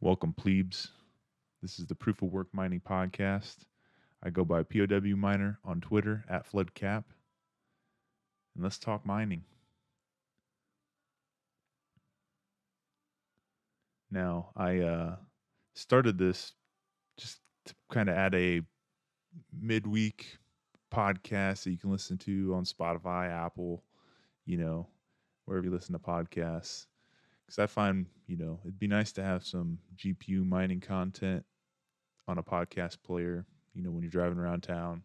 Welcome, plebes. This is the Proof of Work Mining Podcast. I go by POW Miner on Twitter at FloodCap. And let's talk mining. Now, I uh, started this just to kind of add a midweek podcast that you can listen to on Spotify, Apple, you know, wherever you listen to podcasts. Because I find, you know, it'd be nice to have some GPU mining content on a podcast player. You know, when you're driving around town,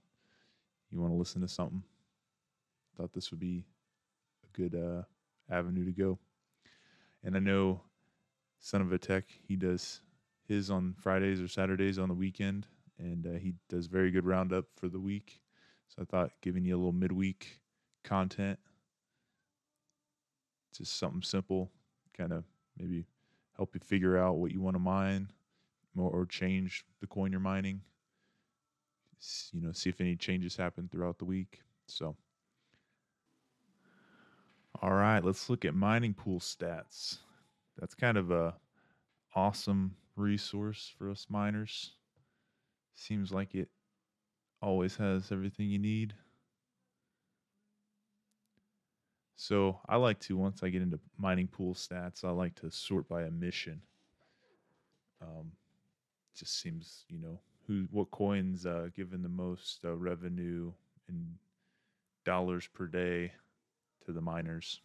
you want to listen to something. Thought this would be a good uh, avenue to go. And I know Son of a Tech, he does his on Fridays or Saturdays on the weekend, and uh, he does very good roundup for the week. So I thought giving you a little midweek content, just something simple, kind of maybe help you figure out what you want to mine or, change the coin you're mining. You know, see if any changes happen throughout the week. So, all right, let's look at mining pool stats. That's kind of a awesome resource for us miners. Seems like it always has everything you need. So I like to once I get into mining pool stats, I like to sort by emission. Um, just seems you know who what coins uh, given the most uh, revenue in dollars per day to the miners.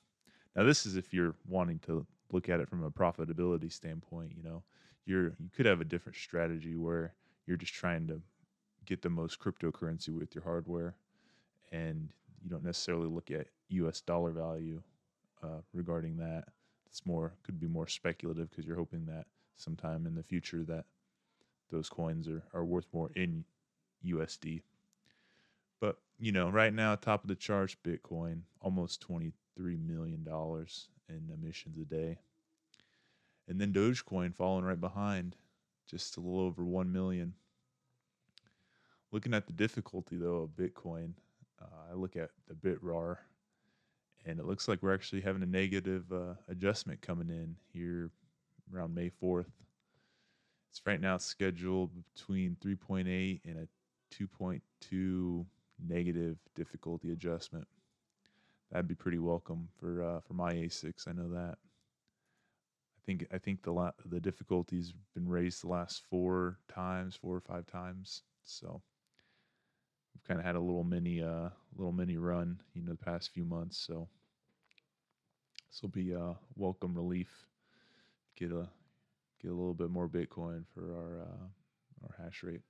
Now this is if you're wanting to look at it from a profitability standpoint. You know, you're you could have a different strategy where you're just trying to get the most cryptocurrency with your hardware, and you don't necessarily look at U.S. dollar value uh, regarding that. It's more could be more speculative because you're hoping that sometime in the future that those coins are, are worth more in USD. But you know, right now, top of the charts, Bitcoin almost twenty three million dollars in emissions a day, and then Dogecoin falling right behind, just a little over one million. Looking at the difficulty though of Bitcoin, uh, I look at the bit RAR, and it looks like we're actually having a negative uh, adjustment coming in here around May fourth. It's right now scheduled between 3.8 and a 2.2 negative difficulty adjustment. That'd be pretty welcome for uh, for my ASICs. I know that. I think I think the la- the difficulty's been raised the last four times, four or five times. So we've kind of had a little mini uh little mini run, you know, the past few months. So this will be a welcome relief. Get a get a little bit more Bitcoin for our uh, our hash rate.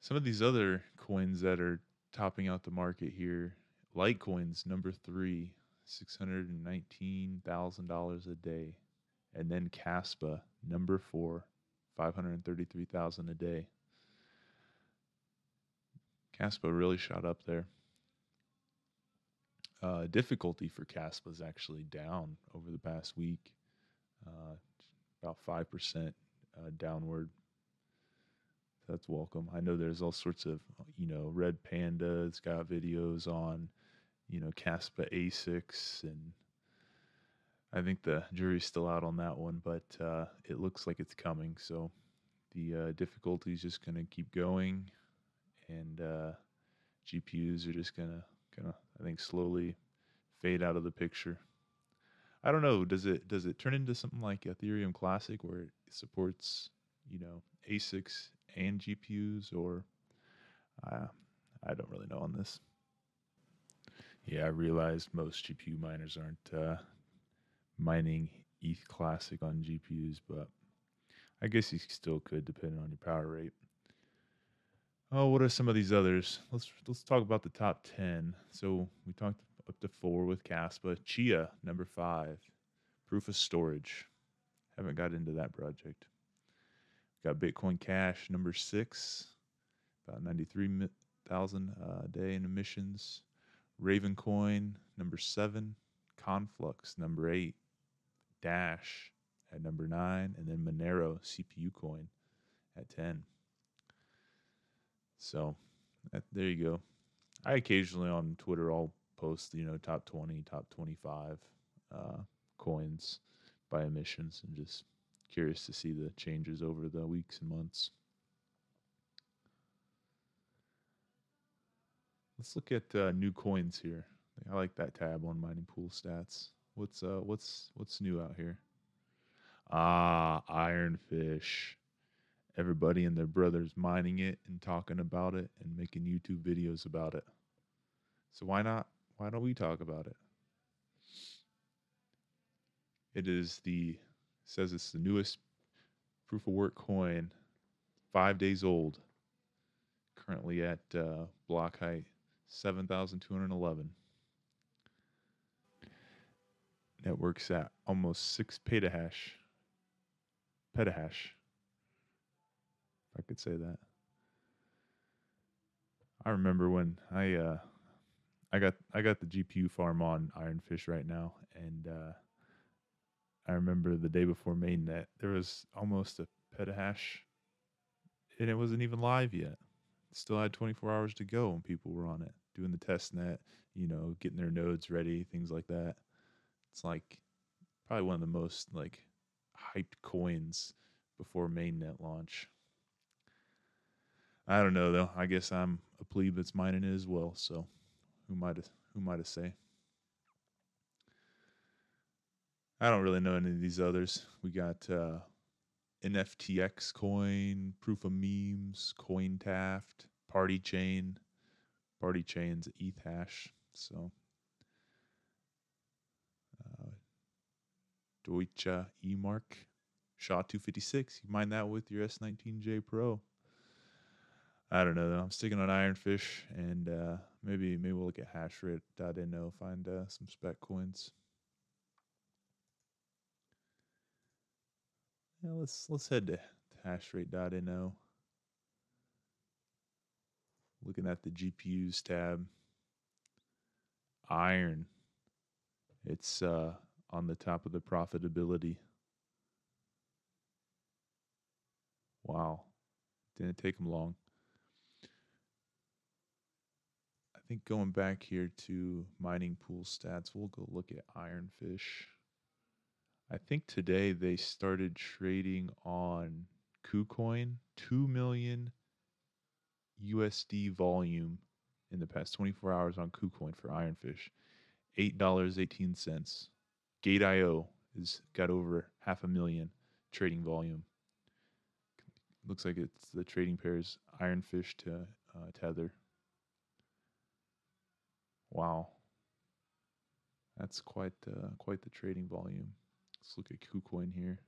Some of these other coins that are topping out the market here, Litecoin's number three, six hundred and nineteen thousand dollars a day, and then Kaspa number four, five hundred and thirty-three thousand a day. Kaspa really shot up there. Uh, difficulty for Kaspa is actually down over the past week, uh, about five percent uh, downward. That's welcome. I know there's all sorts of, you know, Red Panda's got videos on, you know, Kaspa ASICs, and I think the jury's still out on that one, but uh, it looks like it's coming. So the uh, difficulty is just going to keep going, and uh, GPUs are just to kind of, I think, slowly fade out of the picture. I don't know. Does it does it turn into something like Ethereum Classic where it supports, you know, ASICs and GPUs, or uh, I don't really know on this. Yeah, I realized most GPU miners aren't uh, mining ETH Classic on GPUs, but I guess you still could, depending on your power rate. Oh, what are some of these others? Let's let's talk about the top ten. So we talked up to four with Kaspa. Chia number five, proof of storage. Haven't got into that project. Got Bitcoin Cash number six, about ninety-three thousand uh, a day in emissions. Ravencoin number seven, Conflux number eight, Dash at number nine, and then Monero CPU coin at ten. So that, there you go. I occasionally on Twitter I'll post you know top twenty, top twenty-five uh, coins by emissions and just curious to see the changes over the weeks and months. Let's look at uh, new coins here. I like that tab on mining pool stats. What's uh what's what's new out here? Ah, ironfish. Everybody and their brothers mining it and talking about it and making YouTube videos about it. So why not why don't we talk about it? It is the says it's the newest proof of work coin, five days old. Currently at uh, block height seven thousand two hundred eleven. Network's at almost six petahash. Petahash. I could say that. I remember when I uh, I got I got the GPU farm on Ironfish right now, and uh, I remember the day before mainnet there was almost a petahash, and it wasn't even live yet. It still had 24 hours to go, and people were on it doing the test net, you know, getting their nodes ready, things like that. It's like probably one of the most like hyped coins before mainnet launch. I don't know though. I guess I'm a plebe that's mining it as well. So who might who might have say? I don't really know any of these others. We got uh, NFTX coin, Proof of Memes, CoinTaft, Party Chain, Party Chain's ETH hash. So uh, Deutsche E-Mark, SHA-256. You mine that with your S19J Pro. I don't know though. I'm sticking on Ironfish, and uh, maybe maybe we'll look at Hashrate.no, find uh, some spec coins. Yeah, let's let's head to, to Hashrate.no. Looking at the GPUs tab, Iron. It's uh, on the top of the profitability. Wow, didn't take them long. I think going back here to mining pool stats, we'll go look at Ironfish. I think today they started trading on KuCoin, 2 million USD volume in the past 24 hours on KuCoin for Ironfish. $8.18. Gate.io has got over half a million trading volume. Looks like it's the trading pairs Ironfish to uh, Tether. Wow. That's quite uh, quite the trading volume. Let's look at KuCoin here.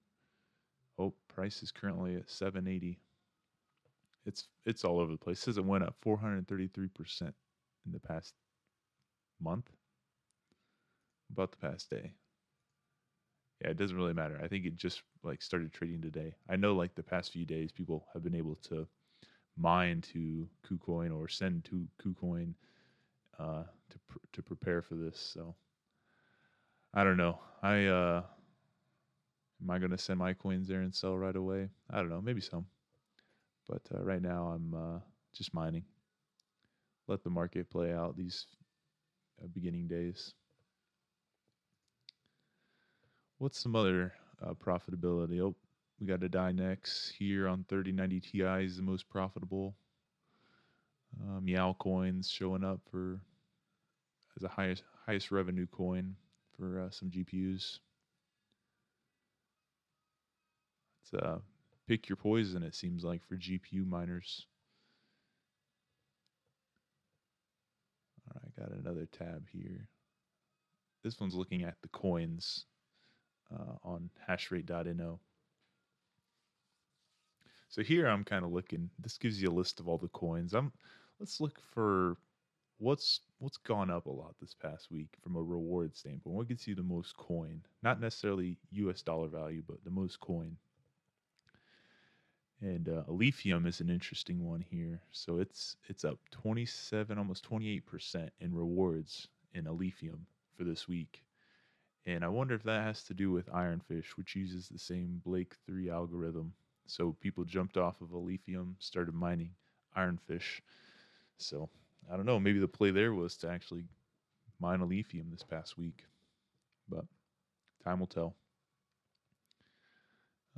Oh, price is currently at 780. It's it's all over the place. It says it went up 433% in the past month. About the past day. Yeah, it doesn't really matter. I think it just like started trading today. I know like the past few days people have been able to mine to KuCoin or send to KuCoin uh, to pr- to prepare for this. So I don't know. I uh, am I going to send my coins there and sell right away? I don't know. Maybe some. But uh, right now, I'm uh, just mining. Let the market play out these uh, beginning days. What's some other uh, profitability? Oh, we got a Dynex here on 3090 Ti is the most profitable. Uh, Meow coins showing up for as a highest highest revenue coin for uh, some GPUs. It's uh, pick your poison, it seems like, for GPU miners. All right, got another tab here. This one's looking at the coins uh, on hashrate.no. So here I'm kind of looking. This gives you a list of all the coins. I'm let's look for what's what's gone up a lot this past week from a reward standpoint. What gets you the most coin? Not necessarily US dollar value, but the most coin. And uh, Alephium is an interesting one here. So it's it's up 27, almost 28% in rewards in Alephium for this week. And I wonder if that has to do with Ironfish, which uses the same Blake 3 algorithm. So people jumped off of Alephium, started mining Ironfish. So I don't know, maybe the play there was to actually mine Alephium this past week. But time will tell.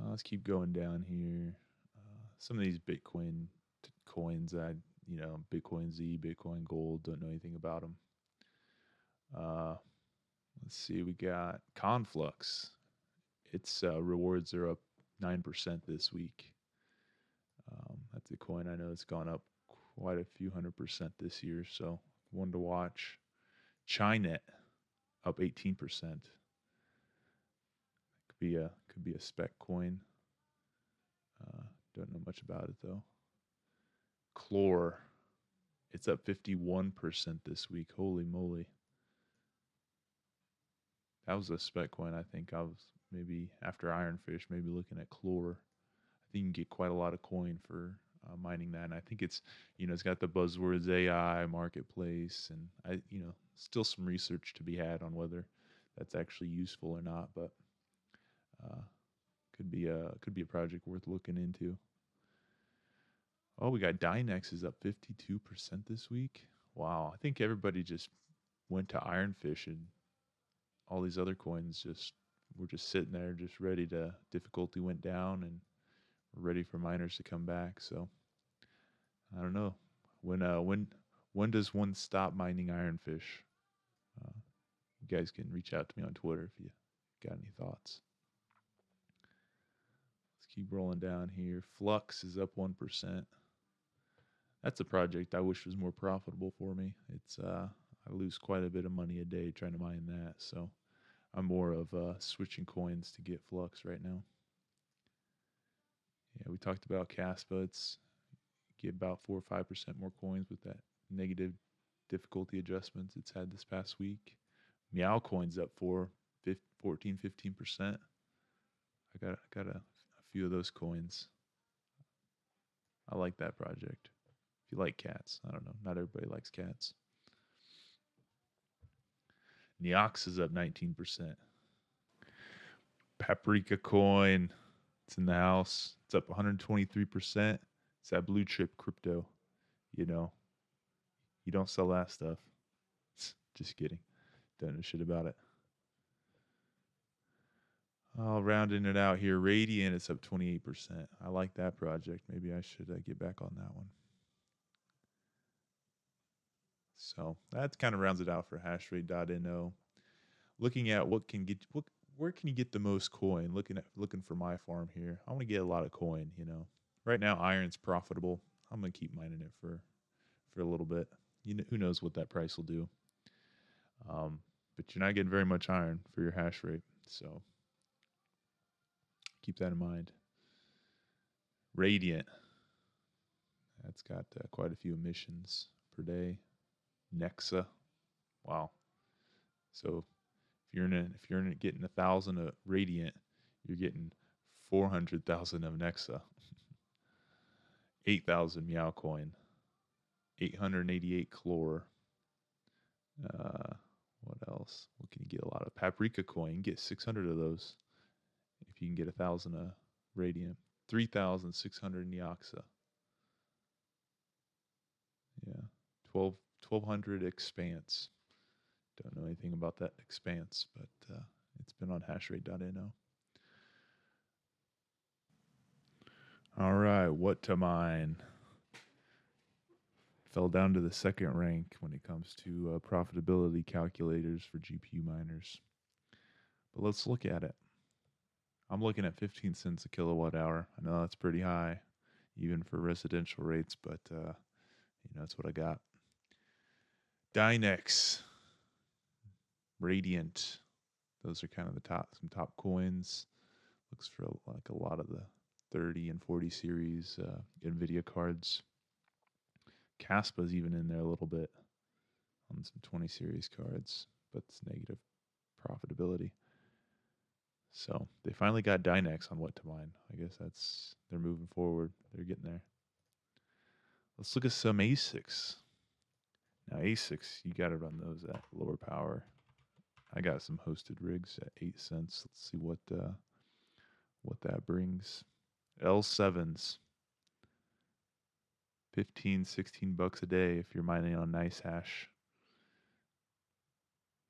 Uh, let's keep going down here. Uh, some of these Bitcoin t- coins, I you know, Bitcoin Z, Bitcoin Gold, don't know anything about them. Uh, let's see, we got Conflux. Its uh, rewards are up nine percent this week. Um, that's a coin I know it's gone up quite a few hundred percent this year, so one to watch. Chinet up eighteen percent. Could be a could be a spec coin. Uh, don't know much about it though. Clore, it's up fifty one percent this week. Holy moly! That was a spec coin. I think I was maybe after Ironfish, maybe looking at Clore. I think you can get quite a lot of coin for uh, mining that. And I think it's, you know, it's got the buzzwords AI, marketplace, and I, you know, still some research to be had on whether that's actually useful or not. But uh, could be a could be a project worth looking into. Oh, we got Dynex is up 52% this week. Wow. I think everybody just went to Ironfish and all these other coins just were just sitting there, just ready to, difficulty went down and ready for miners to come back. So I don't know. When, uh, when, when does one stop mining Ironfish? Uh, you guys can reach out to me on Twitter if you got any thoughts. Let's keep rolling down here. Flux is up 1% that's a project I wish was more profitable for me. It's uh, I lose quite a bit of money a day trying to mine that, so I'm more of uh, switching coins to get flux right now. Yeah, we talked about Kaspa. It's get about four or five percent more coins with that negative difficulty adjustments it's had this past week. Meow coins up for 14, 15 percent. I got I got a, a few of those coins. I like that project If you like cats. I don't know. Not everybody likes cats. Neox is up 19%. Paprika coin. It's in the house. It's up 123%. It's that blue chip crypto. You know, you don't sell that stuff. Just kidding. Don't know shit about it. Oh, rounding it out here, Radiant is up 28%. I like that project. Maybe I should uh, get back on that one. So that kind of rounds it out for hashrate.no. Looking at what can get what where can you get the most coin? Looking at looking for my farm here. I want to get a lot of coin, you know. Right now iron's profitable. I'm to keep mining it for for a little bit. You know, who knows what that price will do. Um, but you're not getting very much iron for your hash rate. So keep that in mind. Radiant. That's got uh, quite a few emissions per day. Nexa. Wow. So if you're in a, if you're in a, getting a thousand of Radiant, you're getting four hundred thousand of Nexa. Eight thousand Meow Coin. Eight hundred eighty-eight Clore. Uh, what else? What can you get? A lot of Paprika Coin. get six hundred of those. If you can get a thousand of Radiant. Three thousand six hundred Neoxa. Yeah. Twelve 1200 Expanse. Don't know anything about that Expanse, but uh, it's been on hashrate.no. All right, what to mine? Fell down to the second rank when it comes to uh, profitability calculators for GPU miners. But let's look at it. I'm looking at 15 cents a kilowatt hour. I know that's pretty high, even for residential rates, but uh, you know that's what I got. Dynex, Radiant. Those are kind of the top some top coins. Looks for like a lot of the 30 and 40 series uh, Nvidia cards. Kaspa's even in there a little bit on some 20 series cards, but it's negative profitability. So they finally got Dynex on what to mine. I guess that's they're moving forward. They're getting there. Let's look at some ASICs. Now ASICs, you got to run those at lower power. I got some hosted rigs at eight cents. Let's see what uh, what that brings. L sevens. 15, 16 bucks a day if you're mining on NiceHash.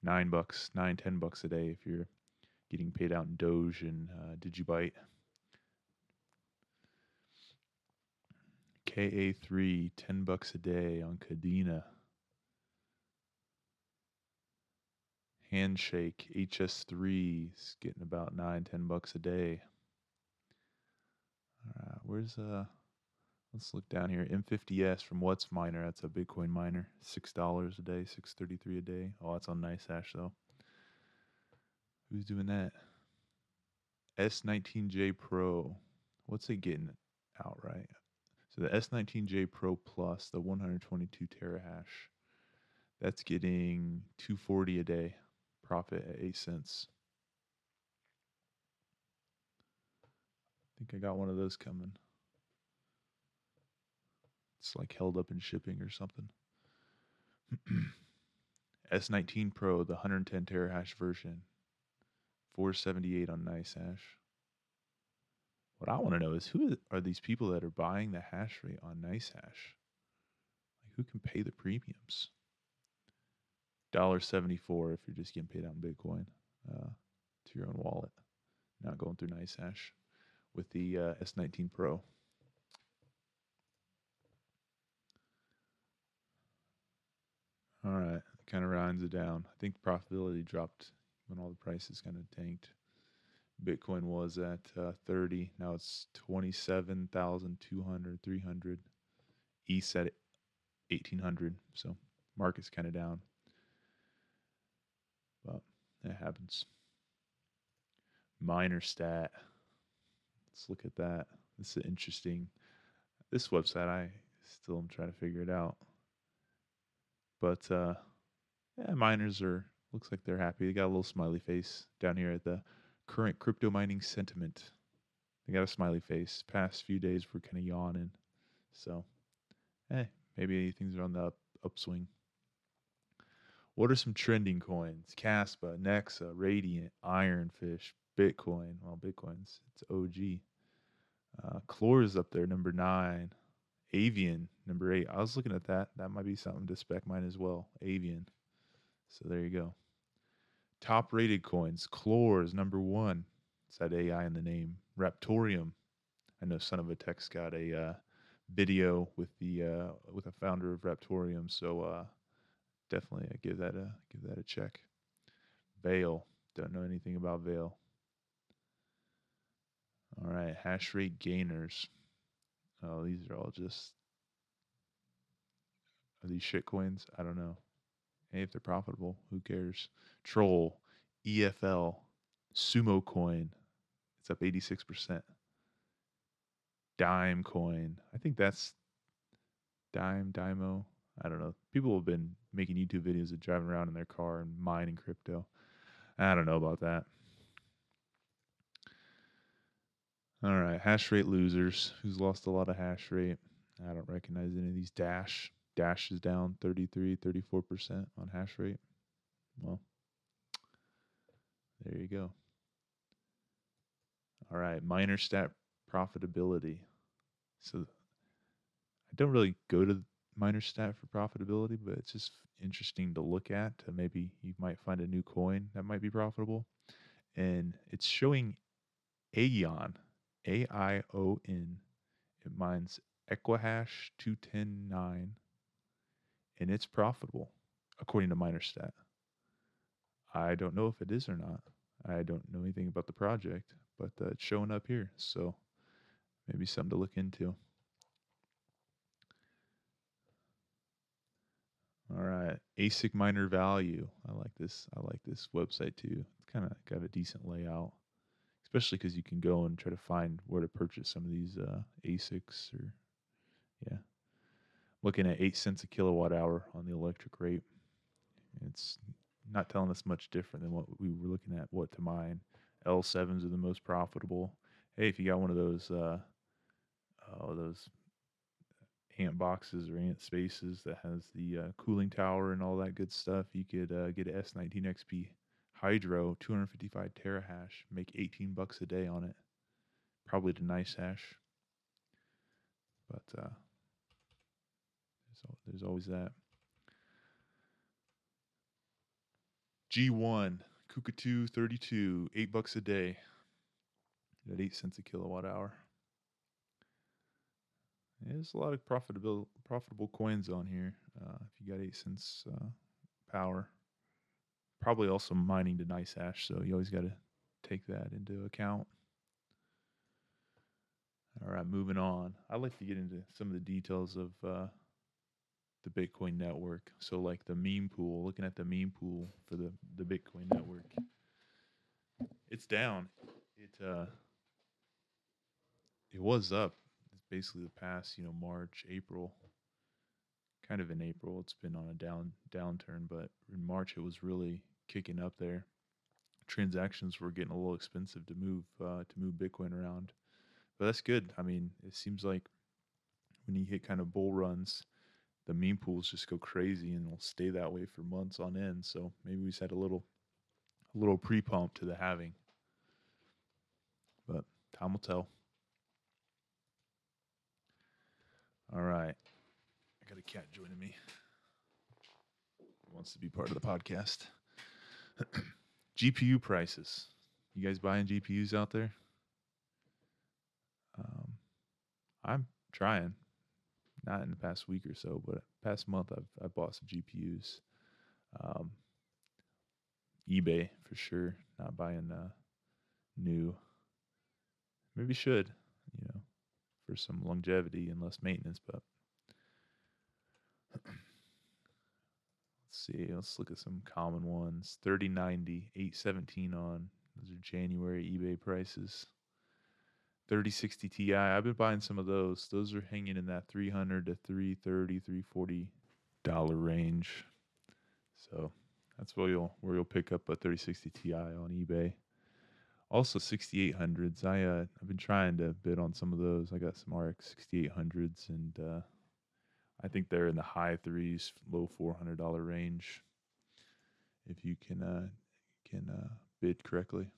Nine bucks, nine, ten bucks a day if you're getting paid out in Doge and uh, Digibyte. KA3, 10 bucks a day on Kadena. Handshake HS3 is getting about nine, 10 bucks a day. All right, where's uh let's look down here. M50S from Whatsminer. that's a Bitcoin miner. Six dollars a day, six thirty-three a day. Oh, that's on Nice NiceHash though. Who's doing that? S19J Pro. What's it getting outright? So the S19J Pro Plus, the 122 terahash, that's getting 240 a day profit at 8 cents. I think I got one of those coming. It's like held up in shipping or something. S19 Pro, the 110 terahash version, 478 on NiceHash. What I want to know is who are these people that are buying the hash rate on NiceHash? Like who can pay the premiums? Dollar seventy four if you're just getting paid out in Bitcoin uh, to your own wallet, not going through NiceHash with the uh, S19 Pro. All right, kind of rounds it down. I think profitability dropped when all the prices kind of tanked. Bitcoin was at uh, 30. Now it's 27,200, 300. ETH at 1800. So market's kind of down. That happens. Miner stat. Let's look at that. This is interesting. This website, I still am trying to figure it out. But uh, yeah, miners are looks like they're happy. They got a little smiley face down here at the current crypto mining sentiment. They got a smiley face. Past few days we're kind of yawning. So, hey, maybe things are on the up, upswing. What are some trending coins? Kaspa, Nexa, Radiant, Ironfish, Bitcoin. Well, Bitcoin's it's OG. Uh, is up there, number nine. Avian, number eight. I was looking at that. That might be something to spec mine as well. Avian. So there you go. Top rated coins. Clore is number one. It's that AI in the name. Raptoreum. I know Son of a Tech's got a uh, video with the uh, with a founder of Raptoreum. So uh, definitely I give that a give that a check. Veil. Don't know anything about Veil. All right, hash rate gainers. Oh, these are all just are these shit coins? I don't know. Hey, if they're profitable, who cares? Troll, EFL, Sumo Coin. It's up 86%. Dime Coin. I think that's Dime, Dymo. I don't know. People have been making YouTube videos of driving around in their car and mining crypto. I don't know about that. All right, hash rate losers. Who's lost a lot of hash rate? I don't recognize any of these. Dash. Dash is down 33, 34% on hash rate. Well, there you go. All right, miner stat profitability. So I don't really go to miner stat for profitability, but it's just interesting to look at. Maybe you might find a new coin that might be profitable, and it's showing Aion, A I O N. It mines Equihash two ten nine, and it's profitable according to MinerStat. I don't know if it is or not. I don't know anything about the project, but uh, it's showing up here. So maybe something to look into. All right, ASIC miner value. I like this. I like this website too. It's kind of got a decent layout, especially because you can go and try to find where to purchase some of these uh, ASICs. Or yeah, looking at eight cents a kilowatt hour on the electric rate. It's not telling us much different than what we were looking at. What to mine? L7s are the most profitable. Hey, if you got one of those, uh, oh, those ant boxes or ant spaces that has the uh, cooling tower and all that good stuff, you could uh, get an S19 XP Hydro, 255 terahash, make 18 bucks a day on it. Probably the NiceHash, but uh, there's, there's always that. G1, Kukatu 32, 8 bucks a day. At 8 cents a kilowatt hour. There's a lot of profitable profitable coins on here. Uh, if you got eight cents uh, power, probably also mining to NiceHash, so you always got to take that into account. All right, moving on. I'd like to get into some of the details of uh, the Bitcoin network. So, like the mempool, looking at the mempool for the the Bitcoin network, it's down. It uh, it was up. Basically the past, you know, March, April, kind of in April. It's been on a down downturn, but in March it was really kicking up there. Transactions were getting a little expensive to move uh, to move Bitcoin around, but that's good. I mean, it seems like when you hit kind of bull runs, the mempools just go crazy and will stay that way for months on end. So maybe we just had a little a little pre pump to the halving, but time will tell. All right, I got a cat joining me. He wants to be part of the podcast. GPU prices. You guys buying GPUs out there? Um, I'm trying. Not in the past week or so, but past month I've I bought some GPUs. Um, eBay for sure. Not buying uh, new. Maybe should, for some longevity and less maintenance. But let's see. Let's look at some common ones. 3090, 817 on. Those are January eBay prices. 3060 Ti. I've been buying some of those. Those are hanging in that 300 to 330, 340 dollar range. So that's where you'll where you'll pick up a 3060 Ti on eBay. Also 6800s. I uh, I've been trying to bid on some of those. I got some RX 6800s and uh, I think they're in the high threes, low four hundred dollar range. If you can uh, can uh, bid correctly.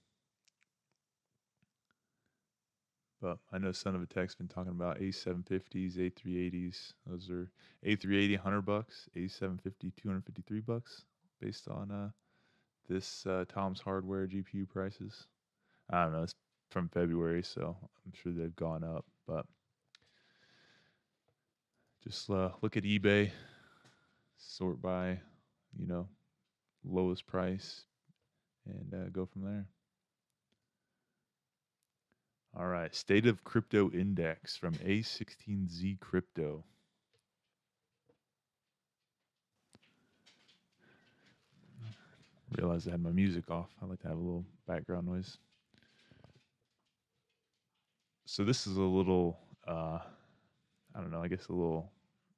But I know Son of a Tech's been talking about A750s, A380s. Those are A380 100 bucks, A750 253 bucks based on uh, this uh, Tom's Hardware GPU prices. I don't know, it's from February, so I'm sure they've gone up, but just uh, look at eBay, sort by, you know, lowest price and uh, go from there. All right, State of Crypto Index from A16Z Crypto. Realized I had my music off. I like to have a little background noise. So this is a little, uh, I don't know, I guess a little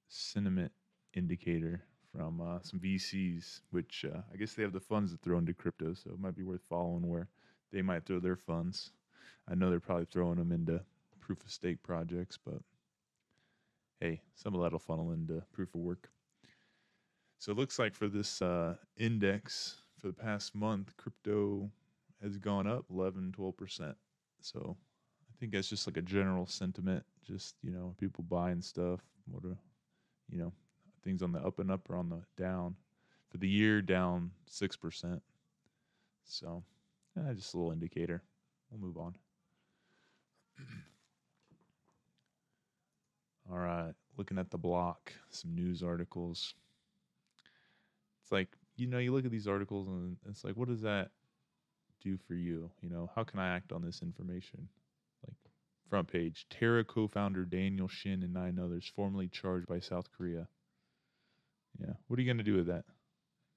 sentiment indicator from uh, some VCs, which uh, I guess they have the funds to throw into crypto, so it might be worth following where they might throw their funds. I know they're probably throwing them into proof of stake projects, but hey, some of that'll funnel into proof of work. So it looks like for this uh, index for the past month, crypto has gone up 11, 12%. So I think that's just like a general sentiment. Just, you know, people buying stuff, what are, you know, things on the up and up or on the down. For the year, down 6%. So, yeah, just a little indicator. We'll move on. All right, looking at the block, some news articles. It's like, you know, you look at these articles and it's like, what does that do for you? You know, how can I act on this information? Front page Terra co founder Daniel Shin and nine others formally charged by South Korea. Yeah, what are you going to do with that?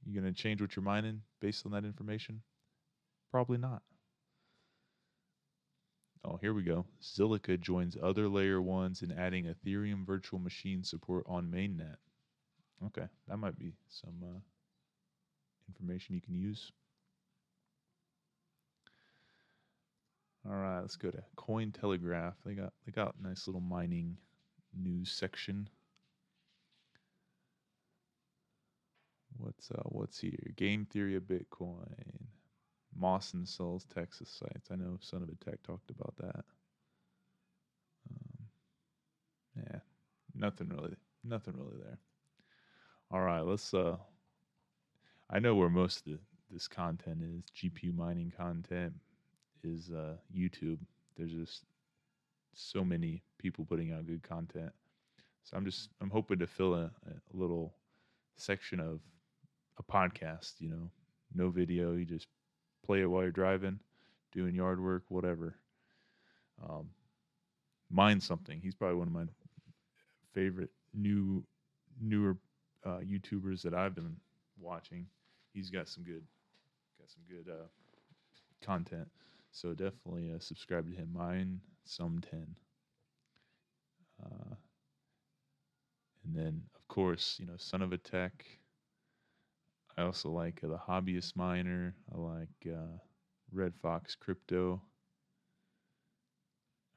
You going to change what you're mining based on that information? Probably not. Oh, here we go. Zilliqa joins other layer ones in adding Ethereum virtual machine support on mainnet. Okay, that might be some uh, information you can use. All right, let's go to Cointelegraph. They got they got nice little mining news section. What's uh what's here? Game theory of Bitcoin. Mawson sells Texas sites. I know Son of a Tech talked about that. Um, yeah, nothing really, nothing really there. All right, let's. Uh, I know where most of the, this content is. GPU mining content is uh, YouTube. There's just so many people putting out good content. So I'm just I'm hoping to fill a, a little section of a podcast. You know, no video. You just play it while you're driving, doing yard work, whatever. Um, mine something. He's probably one of my favorite new newer uh, YouTubers that I've been watching. He's got some good got some good uh, content. So definitely uh, subscribe to him. Mine some ten. Uh, and then of course you know Son of a Tech. I also like uh, the Hobbyist Miner. I like uh, Red Fox Crypto.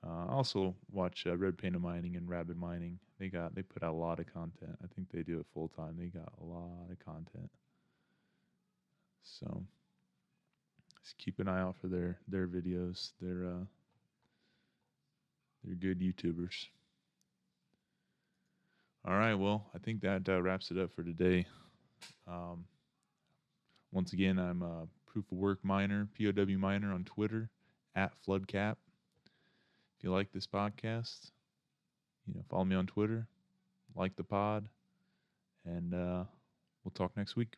Uh, I also watch uh, Red Panda Mining and Rabbit Mining. They got they put out a lot of content. I think they do it full time. They got a lot of content. So just keep an eye out for their their videos. They're uh, they're good YouTubers. All right, well, I think that uh, wraps it up for today. Um, once again, I'm a proof of work miner, POW miner on Twitter at Floodcap. If you like this podcast, you know, follow me on Twitter, like the pod, and uh, we'll talk next week.